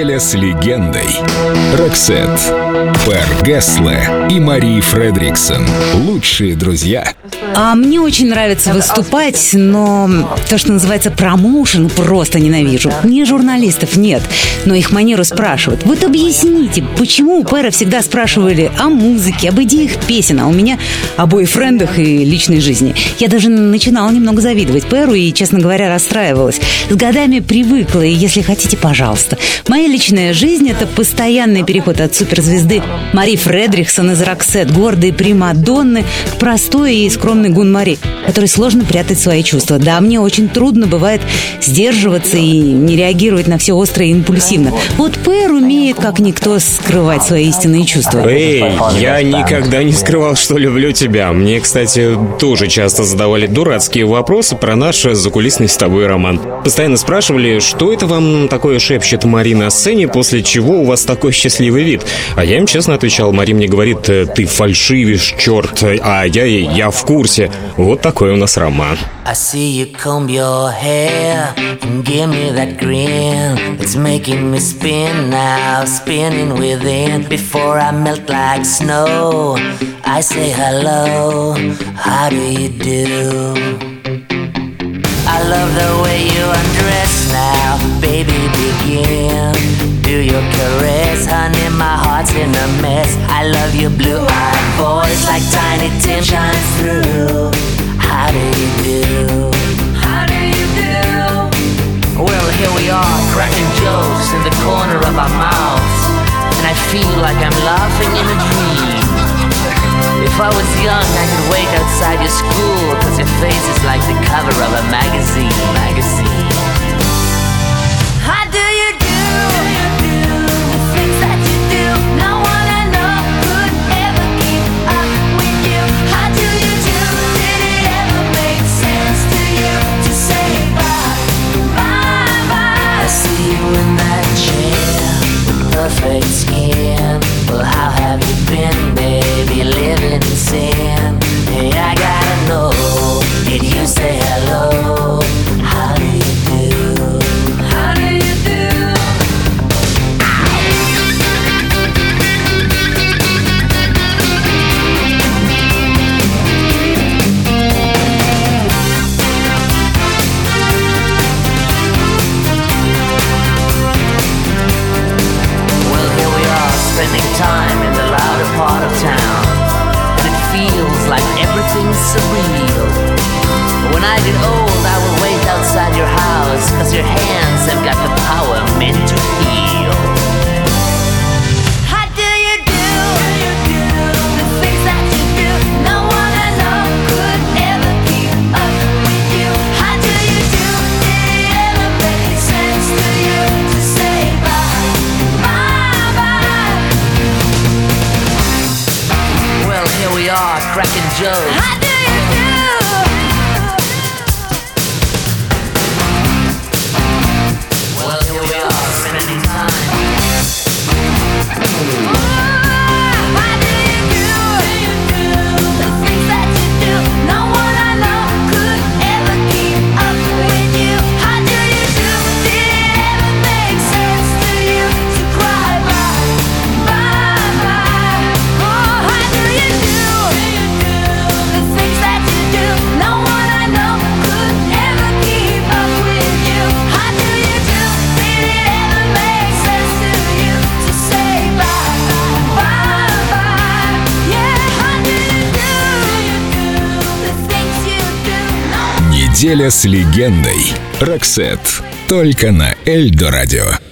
Неделя с легендой. Роксет. Пер Гессле и Мари Фредриксон. Лучшие друзья. А мне очень нравится выступать, но то, что называется промоушен, просто ненавижу. Не журналистов, нет, но их манеру спрашивать. Вот объясните, почему у Пэра всегда спрашивали о музыке, об идеях песен, а у меня о бойфрендах и личной жизни. Я даже начинала немного завидовать Пэру и, честно говоря, расстраивалась. С годами привыкла, и если хотите, пожалуйста. Моя личная жизнь — это постоянный переход от суперзвезды Мари Фредриксон из Роксет, гордой Примадонны, к простой и скромной Гун Мари, который сложно прятать свои чувства. Да, мне очень трудно бывает сдерживаться и не реагировать на все остро и импульсивно. Вот Пэр умеет, как никто, скрывать свои истинные чувства. Эй, я никогда не скрывал, что люблю тебя. Мне, кстати, тоже часто задавали дурацкие вопросы про наш закулисный с тобой роман. Постоянно спрашивали, что это вам такое шепчет Мари на сцене, после чего у вас такой счастливый вид. А я им честно отвечал, Мари мне говорит, ты фальшивишь, черт, а я я в курсе. Вот такой у нас роман. I see you comb your hair and give me that grin. It's making me spin now, spinning within. Before I melt like snow, I say hello. How do you do? I love the way you undress now, baby. Begin. Do your caress, honey. My heart's in a mess. I love your blue-eyed voice like Tiny Tim shines through. How do you do? How do you do? Well, here we are, cracking jokes in the corner of our mouths, and I feel like I'm laughing in a dream. If I was young, I could wait outside your school, cause your face is like the cover of a It's escape. We are, cracking jokes. Неделя с легендой. Роксет. Только на Эльдо радио.